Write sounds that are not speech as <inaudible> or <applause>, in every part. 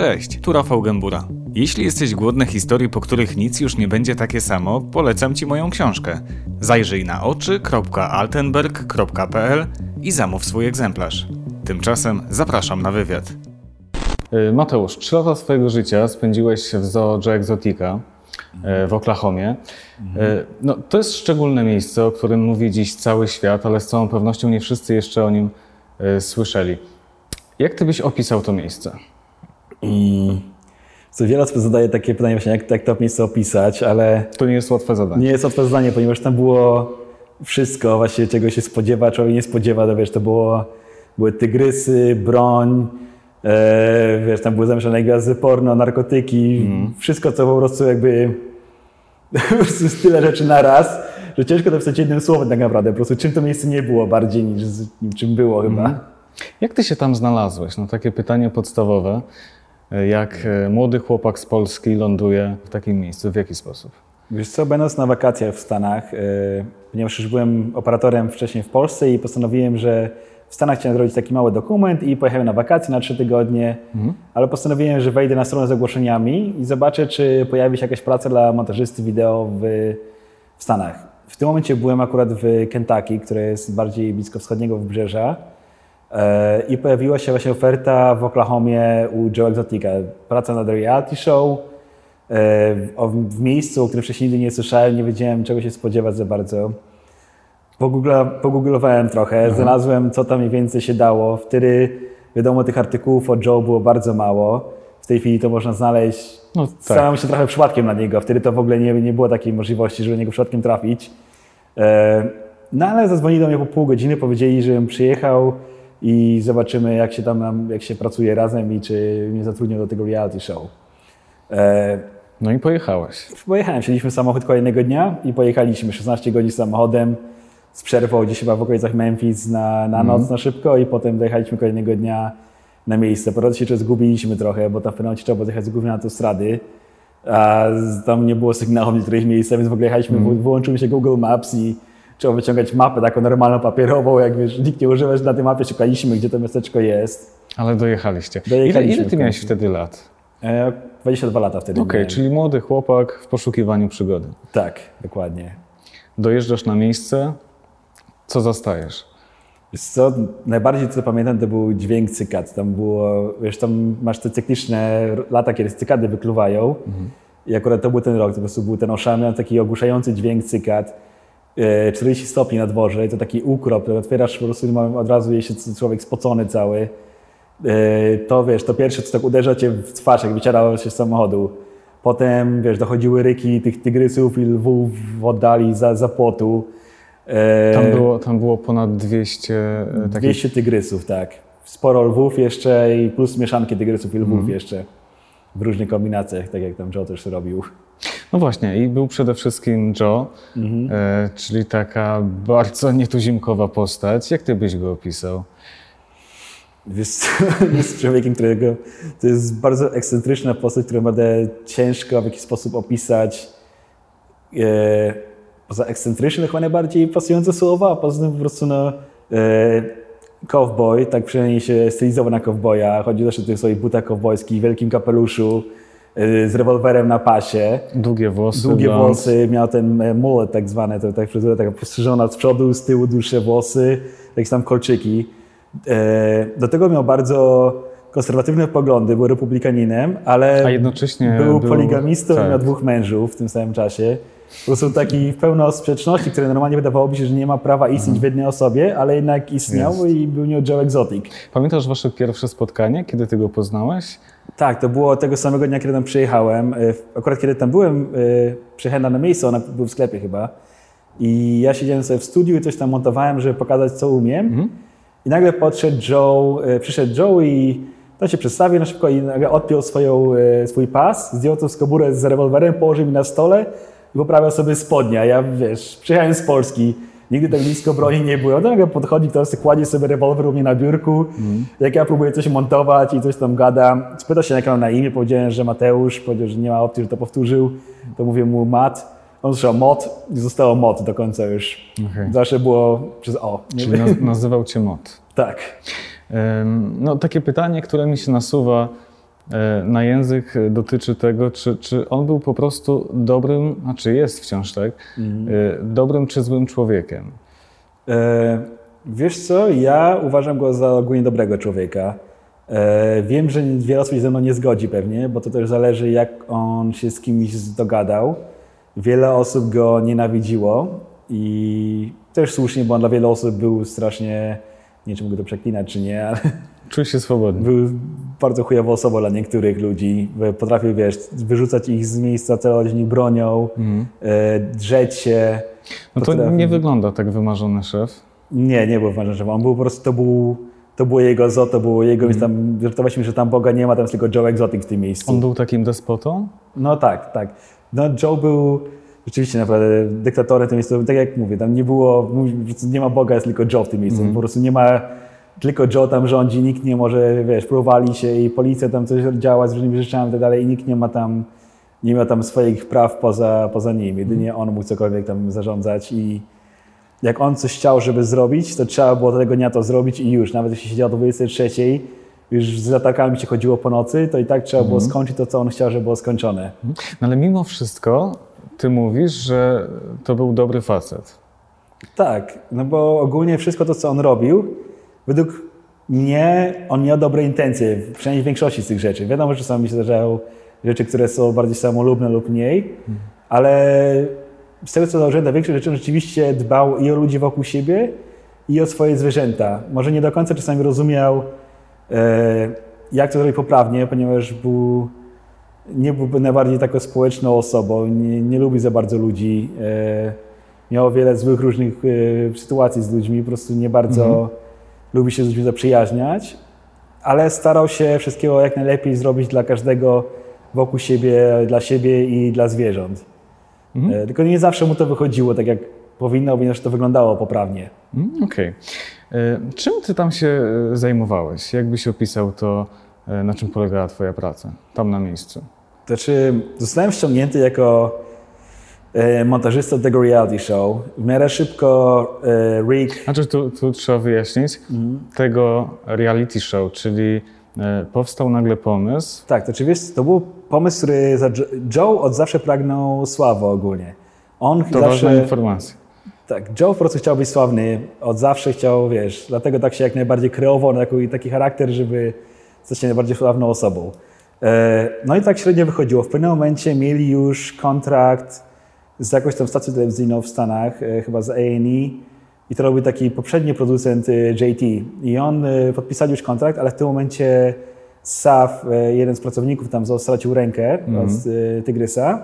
Cześć, tu Rafał Gębura. Jeśli jesteś głodny historii, po których nic już nie będzie takie samo, polecam Ci moją książkę. Zajrzyj na oczy.altenberg.pl i zamów swój egzemplarz. Tymczasem zapraszam na wywiad. Y, Mateusz, trzy lata swojego życia spędziłeś w Zoo Exotica y, w Oklahomie. Y, No, to jest szczególne miejsce, o którym mówi dziś cały świat, ale z całą pewnością nie wszyscy jeszcze o nim słyszeli. Jak ty byś opisał to miejsce? Co wiele osób zadaje takie pytanie właśnie, jak, jak to miejsce opisać, ale To nie jest łatwe zadanie. nie jest łatwe zadanie, ponieważ tam było wszystko właśnie, czego się spodziewa, człowiek nie spodziewa, to wiesz, to było, były tygrysy, broń, e, wiesz, tam były zamieszane gwiazdy porno, narkotyki, wszystko, co po prostu jakby <laughs> po prostu tyle rzeczy na raz, że ciężko to pisać jednym słowem tak naprawdę, po prostu czym to miejsce nie było bardziej niż czym było chyba. Jak ty się tam znalazłeś? No takie pytanie podstawowe. Y, Jak y, młody chłopak z Polski ląduje w takim miejscu? W jaki sposób? Wiesz co, będąc na wakacjach w Stanach, yy, ponieważ już byłem operatorem wcześniej w Polsce i postanowiłem, że w Stanach chciałem zrobić taki mały dokument i pojechałem na wakacje na trzy tygodnie, ale postanowiłem, że wejdę na stronę z ogłoszeniami i zobaczę, czy pojawi się jakaś praca dla montażysty wideo w, w Stanach. W tym momencie byłem akurat w Kentucky, które jest bardziej blisko wschodniego wybrzeża e, i pojawiła się właśnie oferta w Oklahomie u Joe Exotica. Praca nad reality show, e, w miejscu, o którym wcześniej nigdy nie słyszałem, nie wiedziałem czego się spodziewać za bardzo. Pogoogla, pogooglowałem trochę, znalazłem co tam mniej więcej się dało. Wtedy wiadomo tych artykułów o Joe było bardzo mało. W tej chwili to można znaleźć. No tak. Stałem się trochę przypadkiem na niego. Wtedy to w ogóle nie, nie było takiej możliwości, żeby niego przypadkiem trafić. E, No ale zadzwonili do mnie po pół godziny, powiedzieli, żebym przyjechał i zobaczymy jak się tam jak się pracuje razem i czy mnie zatrudnią do tego reality show. E, No i pojechałeś. Pojechałem, siedliśmy w samochód kolejnego dnia i pojechaliśmy 16 godzin samochodem z przerwą gdzieś chyba w okolicach Memphis na, na noc na szybko i potem dojechaliśmy kolejnego dnia na miejsce. Po drodze się zgubiliśmy trochę, bo tam w pewnym momencie trzeba było zjechać z głównej autostrady, a tam nie było sygnału w niektórych miejscach, więc w ogóle jechaliśmy, mm. wyłączył się Google Maps i trzeba wyciągać mapę taką normalną papierową, jak wiesz, nikt nie używa, że na tej mapie szukaliśmy, gdzie to miasteczko jest. Ale dojechaliście. Ile, ile ty miałeś wtedy lat? E, 22 lata wtedy Okej, miałem. czyli młody chłopak w poszukiwaniu przygody. Tak, dokładnie. Dojeżdżasz na miejsce, co zastajesz? Co, najbardziej co pamiętam to był dźwięk cykad. Tam było, wiesz, tam masz te cykliczne lata, kiedy cykady wykluwają i akurat to był ten rok, to po prostu był ten oszamian, taki ogłuszający dźwięk cykad. E, 40 stopni na dworze i to taki ukrop, otwierasz po prostu od razu jest człowiek spocony cały. E, To wiesz, to pierwsze co tak uderza cię w twarz, jak wycierało się z samochodu. Potem, wiesz, dochodziły ryki tych tygrysów i lwów w oddali za, za płotu. E, Tam było, tam było ponad 200 e, takich... 200 tygrysów, tak. Sporo lwów jeszcze i plus mieszanki tygrysów i lwów Mhm. jeszcze. W różnych kombinacjach, tak jak tam Joe też robił. No właśnie, i był przede wszystkim Joe, e, czyli taka bardzo nietuzimkowa postać. Jak ty byś go opisał? Jest, <laughs> jest człowiekiem, którego to jest bardzo ekscentryczna postać, którą będę ciężko w jakiś sposób opisać. E, poza ekscentryczny chyba najbardziej pasujące słowa, a poza tym po prostu no, e, cowboy, tak przynajmniej się stylizował na cowboya. Chodził zawsze w tych swoich butach cowboyskich, wielkim kapeluszu, e, z rewolwerem na pasie. Długie włosy, Długie blond. włosy, miał ten e, mullet tak zwany, to tak fryzura taka postrzyżona z przodu, z tyłu dłuższe włosy, jakieś tam kolczyki. E, Do tego miał bardzo konserwatywne poglądy, był republikaninem, ale A jednocześnie był, był- poligamistą tak. i miał dwóch mężów w tym samym czasie. Po prostu taki pełno sprzeczności, które normalnie wydawałoby się, że nie ma prawa istnieć w jednej osobie, ale jednak istniał Mhm. Jest. i był nią Joe Exotic. Pamiętasz wasze pierwsze spotkanie, kiedy ty go poznałeś? Tak, to było tego samego dnia, kiedy tam przyjechałem. E, Akurat kiedy tam byłem, e, przyjechałem na miejsce, ona był w sklepie chyba. I ja siedziałem sobie w studiu i coś tam montowałem, żeby pokazać, co umiem. I nagle podszedł Joe, e, przyszedł Joe i to się przedstawił na szybko i nagle odpiął swoją, swój pas, zdjął tą skoburę z rewolwerem, położył mi na stole i poprawiał sobie spodnia. Ja, wiesz, przyjechałem z Polski, nigdy tak blisko broni nie było. To nagle podchodzi, to sobie kładzie sobie rewolwer u mnie na biurku, jak ja próbuję coś montować i coś tam gada. Spytał się na na imię, powiedziałem, że Mateusz, powiedział, że nie ma opcji, że to powtórzył. To mówię mu Mat. On słyszał Mot i zostało Mot do końca już. Okej. Zawsze było przez O. Czyli naz- nazywał cię Mot. Tak. No takie pytanie, które mi się nasuwa, na język dotyczy tego, czy, czy on był po prostu dobrym, znaczy jest wciąż tak, e, dobrym czy złym człowiekiem. E, wiesz co, ja uważam go za ogólnie dobrego człowieka. E, wiem, że wiele osób się ze mną nie zgodzi pewnie, bo to też zależy, jak on się z kimś dogadał. Wiele osób go nienawidziło i też słusznie, bo on dla wielu osób był strasznie, nie wiem, czy mogę to przeklinać, czy nie, ale Czuł się swobodny. był bardzo chujową osobą dla niektórych ludzi. Potrafił, wiesz, wyrzucać ich z miejsca, celować w nich bronią, e, drzeć się. No to Potrafił- nie wygląda tak wymarzony szef. Nie, nie był ważny, że on był po prostu, to był, to było jego zo, to było jego, więc tam żartowaliśmy, że tam Boga nie ma, tam jest tylko Joe Exotic w tym miejscu. On był takim despotą? No tak, tak. No Joe był rzeczywiście naprawdę dyktatorem w tym miejscu, tak jak mówię, tam nie było, nie ma Boga, jest tylko Joe w tym miejscu, po prostu nie ma, tylko Joe tam rządzi, nikt nie może, wiesz, próbowali się i policja tam coś działa z różnymi rzeczami i tak dalej i nikt nie ma tam, nie ma tam swoich praw poza, poza nim, jedynie on mógł cokolwiek tam zarządzać i jak on coś chciał, żeby zrobić, to trzeba było tego dnia to zrobić i już. Nawet jeśli siedział do 23, już z latarkami się chodziło po nocy, to i tak trzeba było skończyć to, co on chciał, żeby było skończone. No ale mimo wszystko ty mówisz, że to był dobry facet. Tak, no bo ogólnie wszystko to, co on robił, według mnie on miał dobre intencje, przynajmniej w większości z tych rzeczy. Wiadomo, że czasami się zdarzają rzeczy, które są bardziej samolubne lub mniej, ale z tego, co założyłem, na większość rzeczy rzeczywiście dbał i o ludzi wokół siebie, i o swoje zwierzęta. Może nie do końca czasami rozumiał, e, jak to zrobić poprawnie, ponieważ był, nie byłby najbardziej taką społeczną osobą, nie, nie lubi za bardzo ludzi. E, miał wiele złych różnych e, sytuacji z ludźmi, po prostu nie bardzo lubi się z ludźmi zaprzyjaźniać, ale starał się wszystkiego jak najlepiej zrobić dla każdego wokół siebie, dla siebie i dla zwierząt. E, Tylko nie zawsze mu to wychodziło tak, jak powinno, ponieważ to wyglądało poprawnie. Mm, Okej. E, Czym ty tam się e, zajmowałeś? Jak byś opisał to, na czym polegała twoja praca tam na miejscu? Znaczy, zostałem ściągnięty jako e, montażysta tego reality show. W miarę szybko e, Rick Znaczy tu, tu trzeba wyjaśnić tego reality show, czyli e, powstał nagle pomysł, Tak, to oczywiście to był pomysł, który Joe od zawsze pragnął sławy ogólnie. On to ważna zawsze, informacja. tak, Joe po prostu chciał być sławny, od zawsze chciał, wiesz, dlatego tak się jak najbardziej kreował na taki, taki charakter, żeby stać się najbardziej sławną osobą. No i tak średnio wychodziło. W pewnym momencie mieli już kontrakt z jakąś tam stacją telewizyjną w Stanach, e, chyba z A&E i to robił taki poprzedni producent e, JT i on e, podpisał już kontrakt, ale w tym momencie Saf, jeden z pracowników tam stracił rękę od e, Tygrysa.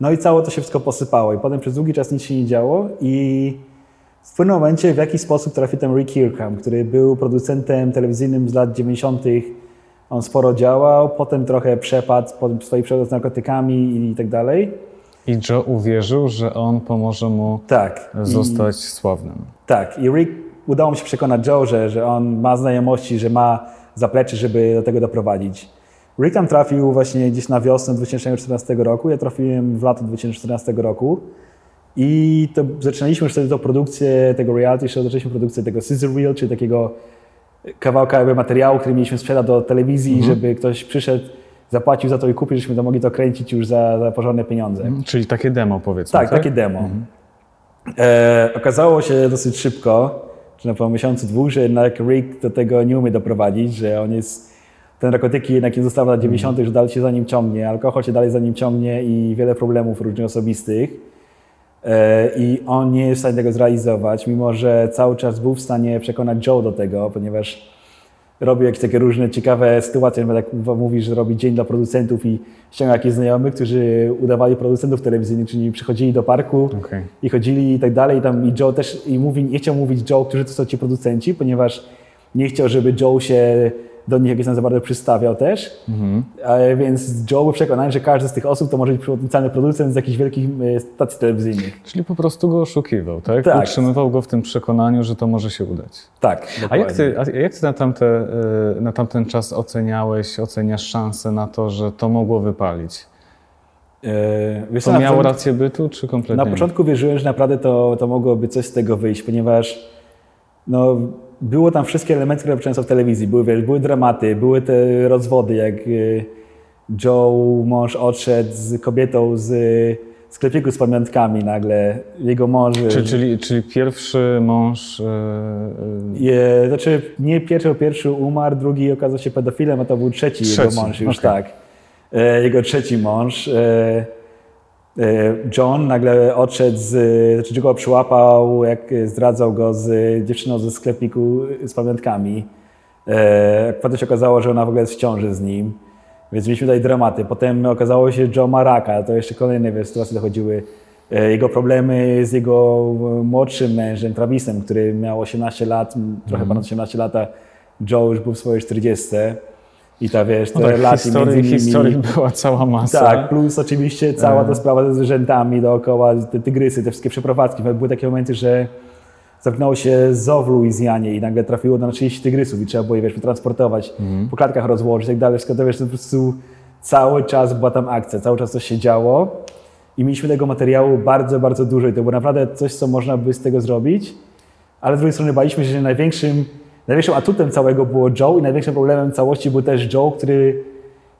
No i całe to się wszystko posypało i potem przez długi czas nic się nie działo i w pewnym momencie w jakiś sposób trafił tam Rick Kirkham, który był producentem telewizyjnym z lat 90. On sporo działał, potem trochę przepadł po swojej przygodzie z narkotykami i tak dalej. I Joe uwierzył, że on pomoże mu Tak. I- zostać sławnym. Tak, i Rick udało mu się przekonać Joe, że, że on ma znajomości, że ma zaplecze, żeby do tego doprowadzić. Rick tam trafił właśnie gdzieś na wiosnę 2014 roku, ja trafiłem w lato 2014 roku i to zaczynaliśmy już wtedy tą produkcję tego reality show, zaczęliśmy produkcję tego scissor reel, czyli takiego kawałka jakby materiału, który mieliśmy sprzedać do telewizji, żeby ktoś przyszedł, zapłacił za to i kupił, żeśmy to mogli to kręcić już za, za porządne pieniądze. Czyli takie demo powiedzmy, Tak, takie demo. E, okazało się dosyć szybko, że na po miesiącu, dwóch, że jednak Rick do tego nie umie doprowadzić, że on jest, ten narkotyki jednak jest zostawa lat 90., że dalej się za nim ciągnie, alkohol się dalej za nim ciągnie i wiele problemów różnych osobistych. E, I on nie jest w stanie tego zrealizować, mimo że cały czas był w stanie przekonać Joe do tego, ponieważ robił jakieś takie różne ciekawe sytuacje, nawet jak mówi, że robi dzień dla producentów i ściąga jakichś znajomych, którzy udawali producentów telewizyjnych, czyli przychodzili do parku Okej. i chodzili i tak dalej. I, tam, I Joe też i mówi, nie chciał mówić Joe, którzy to są ci producenci, ponieważ nie chciał, żeby Joe się do nich jakoś tam za bardzo przystawiał też. E, Więc Joe był przekonany, że każdy z tych osób to może być potencjalny producent z jakichś wielkich e, stacji telewizyjnych. Czyli po prostu go oszukiwał, tak? Tak. Utrzymywał go w tym przekonaniu, że to może się udać. Tak. A jak ty, a jak ty na, tamte, y, na tamten czas oceniałeś, oceniasz szanse na to, że to mogło wypalić? E, wiesz To miało rację bytu, czy kompletnie Na początku wierzyłem, że naprawdę to, to mogłoby coś z tego wyjść, ponieważ no, było tam wszystkie elementy, które często w telewizji. Były, wiesz, były dramaty, były te rozwody, jak y, Joe, mąż odszedł z kobietą z sklepiku z pamiątkami nagle. Jego mąż... Czy, czyli, czyli pierwszy mąż... e, Je, znaczy nie pierwszy, pierwszy umarł, drugi okazał się pedofilem, a to był trzeci, Trzeci, jego mąż już, okej. tak. E, jego trzeci mąż. E, John nagle odszedł z, znaczy go przyłapał, jak zdradzał go z dziewczyną ze sklepiku z pamiątkami. E, potem się okazało, że ona w ogóle jest w ciąży z nim. Więc mieliśmy tutaj dramaty. Potem okazało się, że Joe ma raka. To jeszcze kolejne wiesz, sytuacje dochodziły. E, Jego problemy z jego e, młodszym mężem, Travisem, który miał 18 lat, trochę ponad 18 lata. Joe już był w swojej 40. I ta, wiesz, te no tak, relacje historii, między nimi. historii była cała masa. Tak, plus oczywiście cała ta sprawa ze zwierzętami dookoła, te tygrysy, te wszystkie przeprowadzki. Były takie momenty, że zamknęło się zoo w Luizjanie i nagle trafiło na 30 tygrysów i trzeba było je wiesz, transportować, po klatkach rozłożyć i tak dalej. Wszystko to wiesz, to po prostu cały czas była tam akcja, cały czas coś się działo i mieliśmy tego materiału bardzo, bardzo dużo i to było naprawdę coś, co można by z tego zrobić, ale z drugiej strony baliśmy się, że największym, największym atutem całego było Joe i największym problemem całości był też Joe, który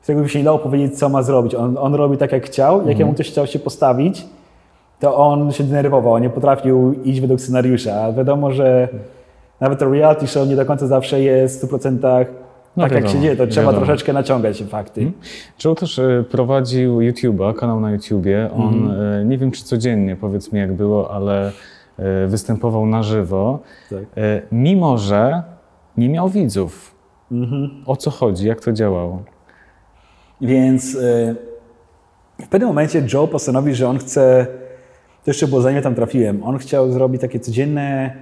z którego by się nie dało powiedzieć, co ma zrobić. On, on robi tak, jak chciał. Jak jemu ktoś chciał się postawić, to on się denerwował, nie potrafił iść według scenariusza. A wiadomo, że nawet to reality show nie do końca zawsze jest w 100% tak, jak wiadomo, się dzieje. To trzeba wiadomo. troszeczkę naciągać fakty. Joe też e, prowadził YouTube'a, kanał na YouTubie. On, Mhm. e, nie wiem czy codziennie, powiedz mi jak było, ale e, występował na żywo. Tak. Mimo, że nie miał widzów. Mhm. O co chodzi? Jak to działało? Więc y, w pewnym momencie Joe postanowił, że on chce, to jeszcze było zanim tam trafiłem, on chciał zrobić takie codzienne,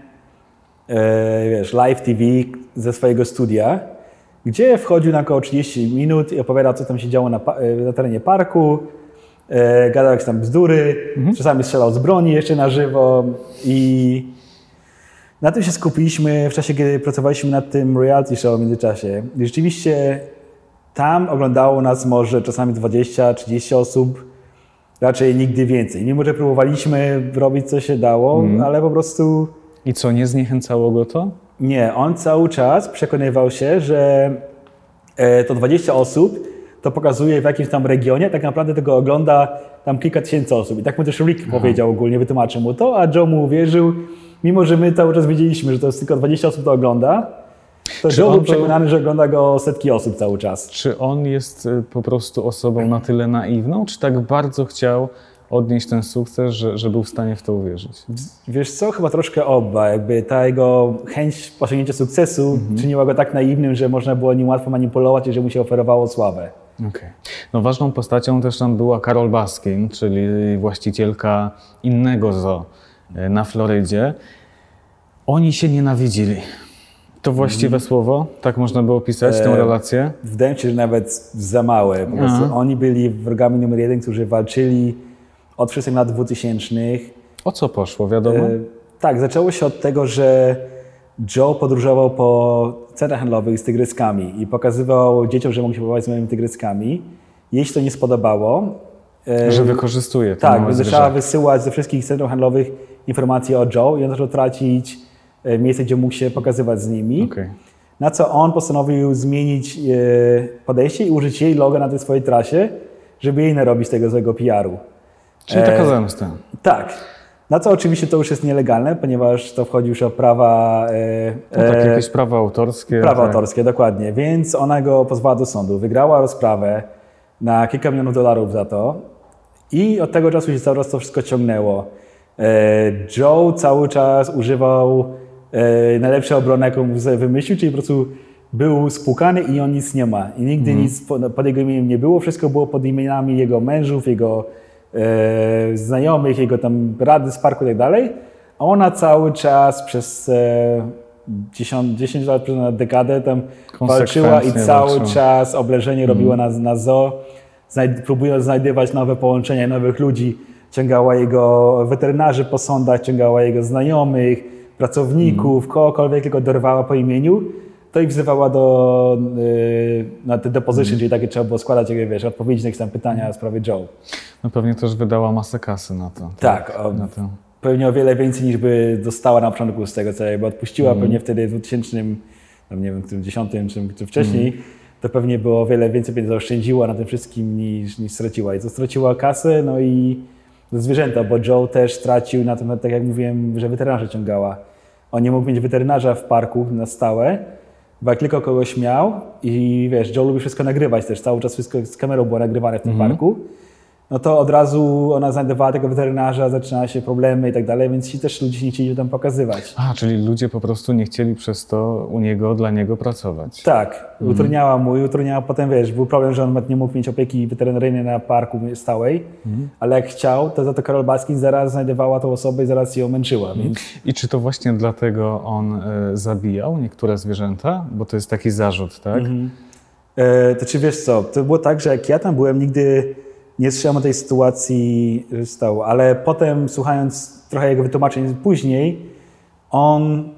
e, wiesz, live TV ze swojego studia, gdzie wchodził na około 30 minut i opowiadał, co tam się działo na, e, na terenie parku, gadał jakieś tam bzdury, czasami strzelał z broni jeszcze na żywo i na tym się skupiliśmy w czasie, kiedy pracowaliśmy nad tym reality show w międzyczasie. I rzeczywiście tam oglądało nas może czasami 20-30 osób, raczej nigdy więcej. Mimo, że próbowaliśmy robić co się dało, ale po prostu I co, nie zniechęcało go to? nie. On cały czas przekonywał się, że e, to 20 osób to pokazuje w jakimś tam regionie, tak naprawdę tego ogląda tam kilka tysięcy osób. I tak mu też Rick powiedział ogólnie, wytłumaczył mu to, a Joe mu uwierzył, mimo że my cały czas wiedzieliśmy, że to jest tylko 20 osób to ogląda, to Czy on był przekonany, że ogląda go setki osób cały czas. Czy on jest e, po prostu osobą na tyle naiwną, czy tak bardzo chciał odnieść ten sukces, że, że był w stanie w to uwierzyć? Wiesz co, chyba troszkę oba. Jakby ta jego chęć osiągnięcia sukcesu czyniła go tak naiwnym, że można było nim łatwo manipulować i że mu się oferowało sławę. Okej. No ważną postacią też tam była Carol Baskin, czyli właścicielka innego zoo na Florydzie. Oni się nienawidzili. To właściwe słowo? Tak można było opisać tę E, relację? Wydaje mi się, że nawet za małe. Po prostu Aha. oni byli wrogami numer jeden, którzy walczyli od wszystkich lat 2000. O co poszło, wiadomo? E, tak, zaczęło się od tego, że Joe podróżował po centrach handlowych z tygryskami i pokazywał dzieciom, że mógł się pobawić z moimi tygryskami. Jej się to nie spodobało. E, że wykorzystuje te Tak, zaczęła wysyłać ze wszystkich centrów handlowych informacje o Joe i on zaczął tracić e, miejsce, gdzie mógł się pokazywać z nimi. Okej. Na co on postanowił zmienić e, podejście i użyć jej logo na tej swojej trasie, żeby jej narobić tego złego PR-u. Czyli E, taka zemsta. Tak. Na co oczywiście to już jest nielegalne, ponieważ to wchodzi już o prawa, e, No tak, e, jakieś prawa autorskie. prawa tak. autorskie, dokładnie. Więc ona go pozwała do sądu. Wygrała rozprawę na kilka milionów dolarów za to i od tego czasu się cały czas to wszystko ciągnęło. E, Joe cały czas używał e, najlepszej obrony, jaką sobie wymyślił, czyli po prostu był spłukany i on nic nie ma. I nigdy nic pod, jego imieniem nie było. Wszystko było pod imionami jego mężów, jego e, znajomych, jego tam rady z parku i tak dalej. A ona cały czas przez e, 10, 10 lat, przez dekadę tam walczyła i cały walczyła. czas oblężenie robiła na, na zoo, znajd, próbując znajdywać nowe połączenia, nowych ludzi. Ciągała jego weterynarzy po sądach, ciągała jego znajomych, pracowników, kogokolwiek tylko dorwała po imieniu. To i wzywała do, y, na te deposition, czyli takie trzeba było składać, jak wiesz, odpowiedzi na jakieś tam pytania w sprawie Joe. No pewnie też wydała masę kasy na to. Tak, o, Na to. pewnie o wiele więcej niż by dostała na początku z tego, co jakby odpuściła Mhm. pewnie wtedy w 2000, tam nie wiem, w tym 10 czy, czy wcześniej, Mhm. to pewnie było o wiele więcej pieniędzy zaoszczędziła na tym wszystkim niż, niż straciła. I to straciła kasę, no i zwierzęta, bo Joe też stracił na tym, tak jak mówiłem, że weterynarza ciągała. On nie mógł mieć weterynarza w parku na stałe, bo jak tylko kogoś miał i wiesz, Joe lubi wszystko nagrywać też, cały czas wszystko z kamerą było nagrywane w tym parku, no to od razu ona znajdowała tego weterynarza, zaczynały się problemy i tak dalej, więc ci też ludzie nie chcieli tam pokazywać. A, czyli ludzie po prostu nie chcieli przez to u niego, dla niego pracować. Tak, utrudniała mu i utrudniała potem, wiesz, był problem, że on nie mógł mieć opieki weterynaryjnej na parku stałej, ale jak chciał, to za to Karol Baskin zaraz znajdowała tą osobę i zaraz ją męczyła, więc I czy to właśnie dlatego on e, zabijał niektóre zwierzęta? Bo to jest taki zarzut, tak? E, to czy wiesz co, to było tak, że jak ja tam byłem, nigdy nie słyszałem o tej sytuacji, że stało, ale potem słuchając trochę jego wytłumaczeń później, on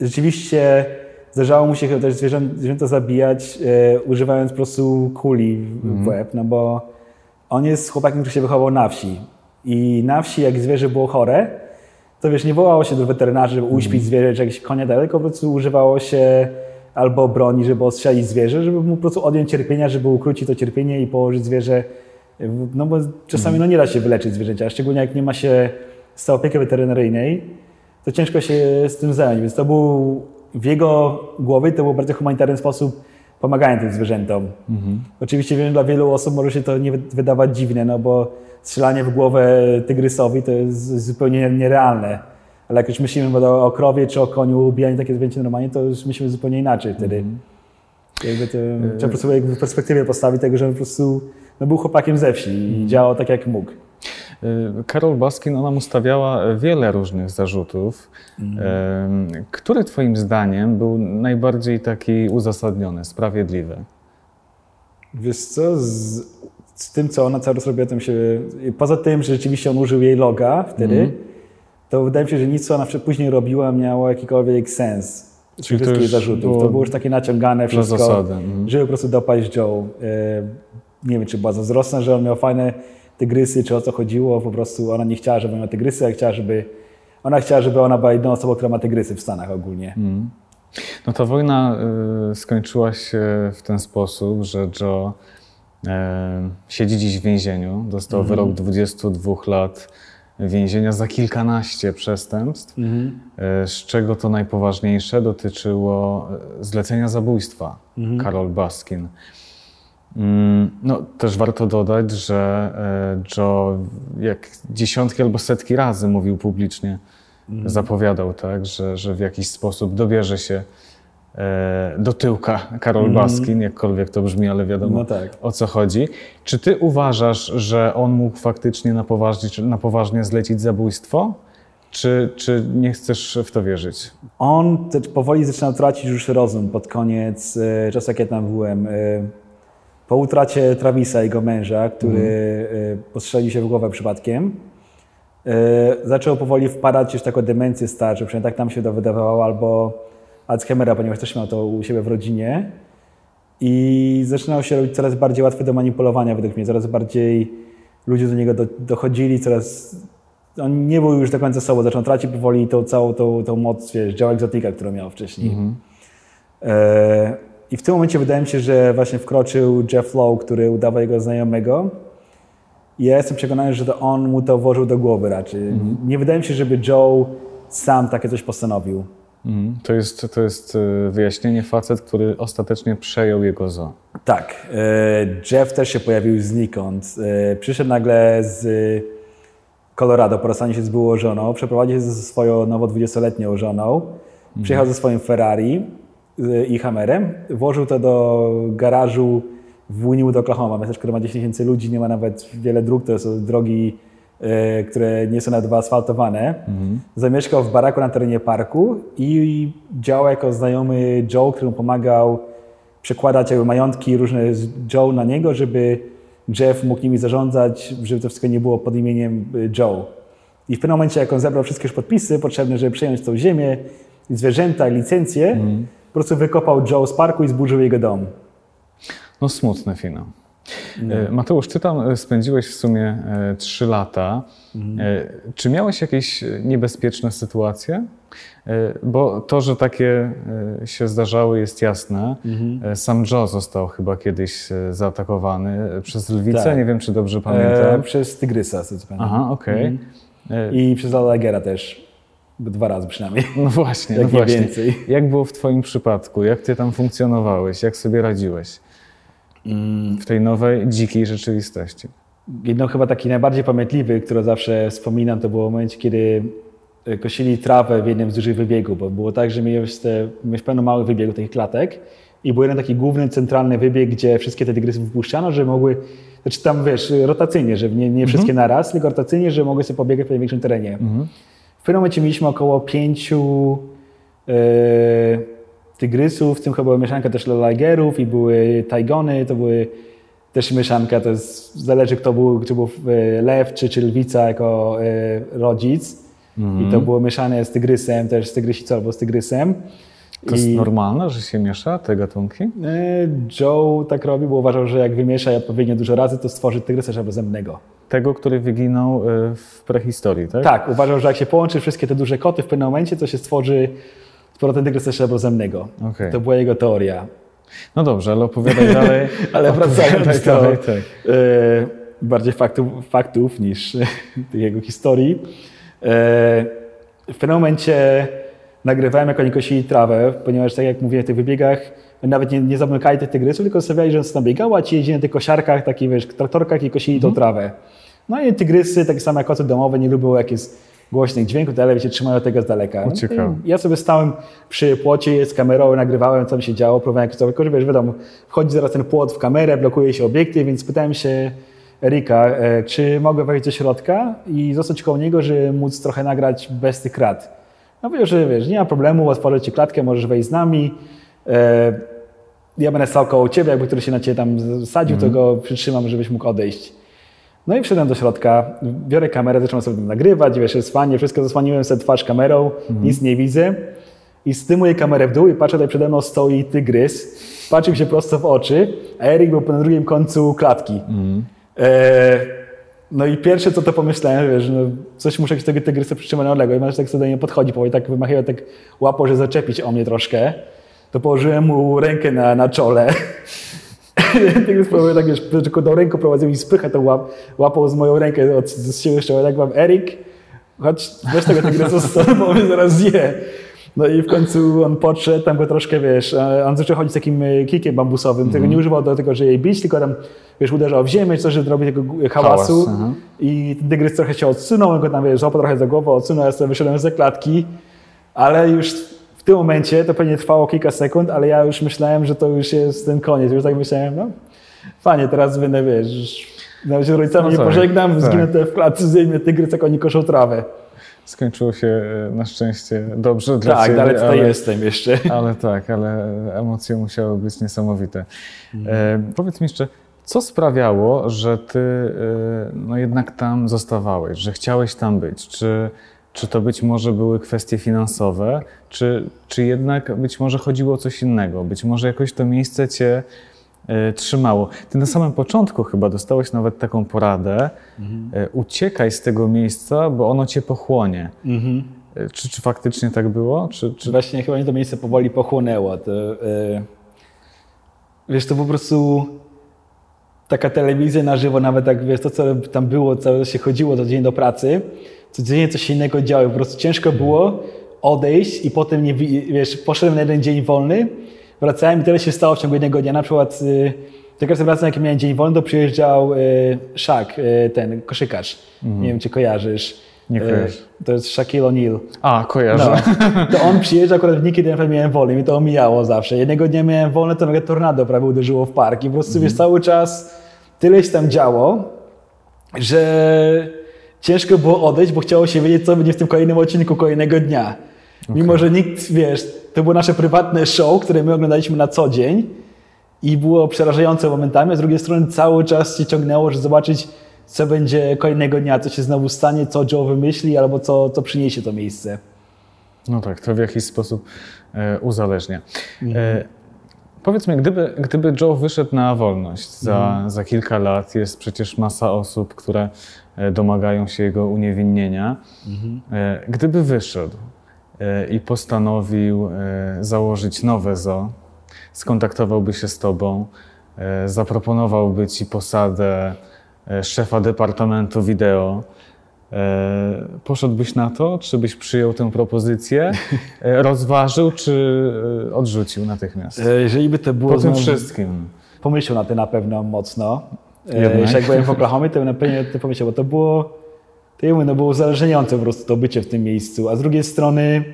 rzeczywiście zdarzało mu się też zwierzę, zwierzęta zabijać, e, używając po prostu kuli w, w łeb, no bo on jest chłopakiem, który się wychował na wsi. I na wsi jak zwierzę było chore, to wiesz, nie wołało się do weterynarzy, żeby uśpić zwierzę czy jakieś konia, dalej, tylko po prostu używało się albo broni, żeby ostrzelić zwierzę, żeby mu po prostu odjąć cierpienia, żeby ukrócić to cierpienie i położyć zwierzę, no bo czasami no, nie da się wyleczyć zwierzęcia, szczególnie jak nie ma się stałej opieki weterynaryjnej, to ciężko się z tym zająć, więc to był w jego głowie to był bardzo humanitarny sposób pomagania tym zwierzętom. Oczywiście wiem, dla wielu osób może się to nie wy- wydawać dziwne, no bo strzelanie w głowę tygrysowi to jest zupełnie nierealne. Ale jak już myślimy o, krowie czy o koniu, ubijanie takie zwierzęcie normalnie, to już myślimy zupełnie inaczej wtedy. Jakby to, trzeba po prostu jakby w perspektywie postawić tego, że on po prostu no, był chłopakiem ze wsi i działał tak jak mógł. Y, Karol Baskin, ona mu stawiała wiele różnych zarzutów. Ym, Który Twoim zdaniem był najbardziej taki uzasadniony, sprawiedliwy? Wiesz co, z, z tym, co ona cały czas robiła, tym się... Poza tym, że rzeczywiście on użył jej loga wtedy, to wydaje mi się, że nic, co ona później robiła, miało jakikolwiek sens. Czyli to Wszystkich już zarzutów. było to było już takie naciągane wszystko, zasady, mhm. żeby po prostu dopaść Joe. Nie wiem, czy była zazdrosna, że on miał fajne tygrysy, czy o co chodziło. Po prostu ona nie chciała, żeby miał tygrysy, a chciała, żeby... Ona chciała, żeby ona była jedną osobą, która ma tygrysy w Stanach ogólnie. No ta wojna y, skończyła się w ten sposób, że Joe y, siedzi dziś w więzieniu. Dostał wyrok 22 lat więzienia za kilkanaście przestępstw, y, z czego to najpoważniejsze dotyczyło y, zlecenia zabójstwa Karol Baskin. Mm, No, też warto dodać, że e, Joe jak dziesiątki albo setki razy mówił publicznie, zapowiadał, tak, że, że w jakiś sposób dobierze się e, do tyłka Karol Baskin, jakkolwiek to brzmi, ale wiadomo No tak. o co chodzi. Czy ty uważasz, że on mógł faktycznie na poważnie, na poważnie zlecić zabójstwo? Czy, czy nie chcesz w to wierzyć? On powoli zaczynał tracić już rozum pod koniec e, czasu, jak ja tam byłem. E, po utracie Travisa, jego męża, który e, postrzelił się w głowę przypadkiem, e, zaczął powoli wpadać już taką demencję starczą, przynajmniej tak nam się to wydawało, albo Alzheimera, ponieważ też miał to u siebie w rodzinie. I zaczynał się robić coraz bardziej łatwy do manipulowania według mnie, coraz bardziej ludzie do niego do, dochodzili, coraz... On nie był już do końca sobą, zaczął tracić powoli tą całą tą, tą moc, wiesz, działa egzotika, którą miał wcześniej. E, I w tym momencie wydaje mi się, że właśnie wkroczył Jeff Lowe, który udawał jego znajomego. I ja jestem przekonany, że to on mu to włożył do głowy raczej. Nie wydaje mi się, żeby Joe sam takie coś postanowił. Mhm. To jest, to jest e, wyjaśnienie facet, który ostatecznie przejął jego zo. Tak. e, Jeff też się pojawił znikąd. E, Przyszedł nagle z Colorado po rozstaniu się z byłą żoną, przeprowadził się ze swoją nowo 20-letnią żoną, przyjechał ze swoim Ferrari i Hammerem, włożył to do garażu w Wynwood, Oklahoma, miasteczko, które ma 10 tysięcy ludzi, nie ma nawet wiele dróg, to są drogi, które nie są nawet wyasfaltowane. Zamieszkał w baraku na terenie parku i działał jako znajomy Joe, który mu pomagał przekładać jakby majątki różne z Joe na niego, żeby Jeff mógł nimi zarządzać, żeby to wszystko nie było pod imieniem y, Joe. I w pewnym momencie, jak on zebrał wszystkie już podpisy potrzebne, żeby przejąć tą ziemię, zwierzęta, licencję, po prostu wykopał Joe z parku i zburzył jego dom. No smutny finał. E, Mateusz, ty tam e, spędziłeś w sumie e, trzy lata. E, Czy miałeś jakieś e, niebezpieczne sytuacje? E, Bo to, że takie e, się zdarzały, jest jasne. E, Sam Joe został chyba kiedyś e, zaatakowany przez lwicę. Tak. Nie wiem, czy dobrze E, pamiętam. przez Tygrysa, co pamiętam. Aha, okej. E, I przez Alagera też. Dwa razy przynajmniej. <laughs> No właśnie, no Jak nie właśnie. więcej. Jak było w Twoim przypadku? Jak Ty tam funkcjonowałeś? Jak sobie radziłeś Mm. W tej nowej, dzikiej rzeczywistości? Jedną chyba taki najbardziej pamiętliwy, który zawsze wspominam, to było moment, kiedy e, kosili trawę w jednym z dużych wybiegów, bo było tak, że miałeś pełno małych wybiegów, takich klatek i był jeden taki główny, centralny wybieg, gdzie wszystkie te tygrysy wypuszczano, że mogły, znaczy tam wiesz, rotacyjnie, że nie, nie wszystkie naraz, tylko rotacyjnie, że mogły sobie pobiegać po największym terenie. W pewnym momencie mieliśmy około pięciu e, tygrysów, w tym chyba była mieszanka też ligerów i były tajgony, to były też mieszanka, to jest, zależy kto był, czy był e, lew czy, czy lwica jako e, rodzic. I to było mieszane z tygrysem, też z tygrysicą albo z tygrysem. To jest normalne, że się miesza te gatunki? E, Joe tak robi, bo uważał, że jak wymiesza je odpowiednio dużo razy, to stworzy tygrysa żabozębnego. Tego, który wyginął w prehistorii, tak? Tak, uważał, że jak się połączy wszystkie te duże koty w pewnym momencie, to się stworzy z powrotem tygrysa żabozębnego. Okej. To była jego teoria. No dobrze, ale opowiadaj dalej. <laughs> Ale wracając do dalej, tak. e, bardziej faktów, faktów niż <laughs> jego historii. E, w pewnym momencie nagrywałem, jak oni kosili trawę, ponieważ tak jak mówiłem, w tych wybiegach nawet nie, nie zamykali tych tygrysów, tylko stawiali, że on tam biegał, a ci jeździli na tych kosiarkach, takich wiesz, traktorkach i kosili tą trawę. No i tygrysy, tak samo jak koty domowe, nie lubią jak jest głośnych dźwięków, ale się trzymają tego z daleka. O, ciekawe. I Ja sobie stałem przy płocie z kamerą, nagrywałem, co tam się działo, próbowałem jak to, tylko że wiesz, wiadomo, wchodzi zaraz ten płot w kamerę, blokuje się obiektyw, więc pytałem się Erika, e, czy mogę wejść do środka i zostać koło niego, żeby móc trochę nagrać bez tych krat. No powiedział, że wiesz, nie ma problemu, otworzę ci klatkę, możesz wejść z nami. E, ja będę stał koło ciebie, jakby który się na ciebie tam sadził, to go przytrzymam, żebyś mógł odejść. No i wszedłem do środka, biorę kamerę, zacząłem sobie nagrywać, wiesz, jest fajnie, wszystko zasłoniłem sobie twarz kamerą, nic nie widzę. I zdejmuję kamerę w dół i patrzę, tutaj przede mną stoi tygrys, patrzył się prosto w oczy, a Erik był na drugim końcu klatki. E, no i pierwsze co to pomyślałem, wiesz, no, coś muszę tego tygrysa przytrzymać na odległość, i tak sobie do niego podchodzi, powoli tak wymachał, tak łapał, że zaczepić o mnie troszkę. To położyłem mu rękę na, na czole. <laughs> Tygrys próbował tak, wiesz, tylko tą ręką prowadził i spycha tą łap, łapał z moją rękę od, z siły jeszcze, tak mam, Erik, chodź, weź tego tygrysa z sobą, bo mnie zaraz zje. No i w końcu on podszedł, tam go troszkę, wiesz, on zaczął chodzić z takim e, kikiem bambusowym, tego nie używał do tego, żeby jej bić, tylko tam, wiesz, uderzał w ziemię, coś, że zrobi tego hałasu. Hałas. I ten tygrys trochę się odsunął, on go tam, wiesz, złapał trochę za głowę, odsunął, ja sobie wyszedłem ze klatki, ale już tym momencie, to pewnie trwało kilka sekund, ale ja już myślałem, że to już jest ten koniec, już tak myślałem, no fajnie, teraz będę, wiesz, nawet się z rodzicami No nie tak, pożegnam, tak. zginę tutaj w klatce, zdejmie tygrys, jak oni koszą trawę. Skończyło się e, na szczęście dobrze dla Tak, Ciebie, ale tutaj jestem jeszcze. <laughs> ale tak, ale emocje musiały być niesamowite. Mhm. E, powiedz mi jeszcze, co sprawiało, że Ty e, no jednak tam zostawałeś, że chciałeś tam być? Czy, czy to być może były kwestie finansowe, czy, czy jednak być może chodziło o coś innego? Być może jakoś to miejsce Cię e, trzymało. Ty na samym początku chyba dostałeś nawet taką poradę, e, uciekaj z tego miejsca, bo ono Cię pochłonie. E, Czy, czy faktycznie tak było? Czy, czy... Właśnie chyba mnie to miejsce powoli pochłonęło. To, wiesz, to po prostu taka telewizja na żywo, nawet jak wiesz, to co tam było, co się chodziło codziennie do pracy, codziennie coś innego działo. Po prostu ciężko było odejść i potem, nie, wi- wiesz, poszedłem na jeden dzień wolny, wracałem i tyle się stało w ciągu jednego dnia. Na przykład y, za każdym razem, jak miałem dzień wolny, to przyjeżdżał y, Szak, y, ten koszykarz. Nie wiem, czy kojarzysz. Nie Y, kojarzę. To jest Shaquille O'Neal. A, kojarzę. No, <laughs> to on przyjeżdżał akurat w dni, kiedy ja miałem wolny, mi to omijało zawsze. Jednego dnia miałem wolne, to nagle tornado prawie uderzyło w park i po prostu wiesz, cały czas tyle się tam działo, że ciężko było odejść, bo chciało się wiedzieć, co będzie w tym kolejnym odcinku kolejnego dnia. Mimo, że nikt, wiesz, to było nasze prywatne show, które my oglądaliśmy na co dzień i było przerażające momentami, a z drugiej strony cały czas się ciągnęło, żeby zobaczyć, co będzie kolejnego dnia, co się znowu stanie, co Joe wymyśli, albo co, co przyniesie to miejsce. No tak, to w jakiś sposób e, uzależnia. E, Powiedz mi, gdyby, gdyby Joe wyszedł na wolność za, Mhm. za kilka lat, jest przecież masa osób, które e, domagają się jego uniewinnienia. Mhm. E, Gdyby wyszedł e, i postanowił e, założyć nowe zoo, skontaktowałby się z tobą, e, zaproponowałby ci posadę e, szefa departamentu wideo. E, Poszedłbyś na to, czy byś przyjął tę propozycję, e, rozważył, czy e, odrzucił natychmiast? E, Jeżeli by to było Po tym wszystkim. pomyślał na to na pewno mocno. Jednak. Jak byłem w Oklahomie, to bym na pewno pomyślał, bo to było, to mówię, no było uzależniające po prostu to bycie w tym miejscu. A z drugiej strony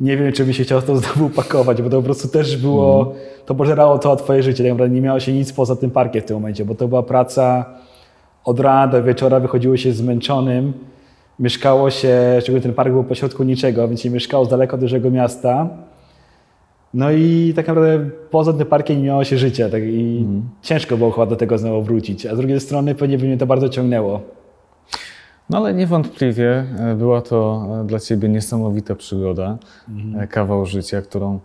nie wiem, czy by się chciał to znowu pakować, bo to po prostu też było, to pożerało to twoje życie. Tak naprawdę nie miało się nic poza tym parkiem w tym momencie, bo to była praca od rana do wieczora, wychodziło się zmęczonym. Mieszkało się, szczególnie ten park był pośrodku niczego, więc się mieszkało z daleko od dużego miasta. No i tak naprawdę poza tym parkiem nie miało się życia tak, i ciężko było chyba do tego znowu wrócić. A z drugiej strony pewnie by mnie to bardzo ciągnęło. No ale niewątpliwie e, była to e, dla ciebie niesamowita przygoda, e, kawał życia, którą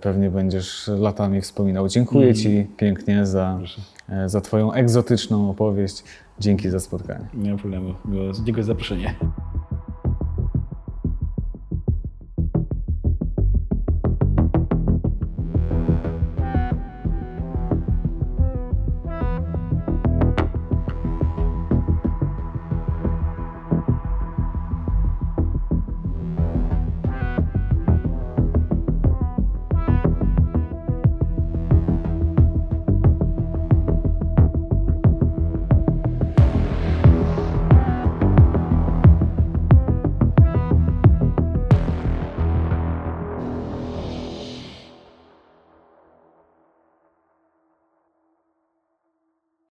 pewnie będziesz latami wspominał. Dziękuję ci pięknie za, za twoją egzotyczną opowieść. Dzięki za spotkanie. Nie ma problemu. Dziękuję za zaproszenie.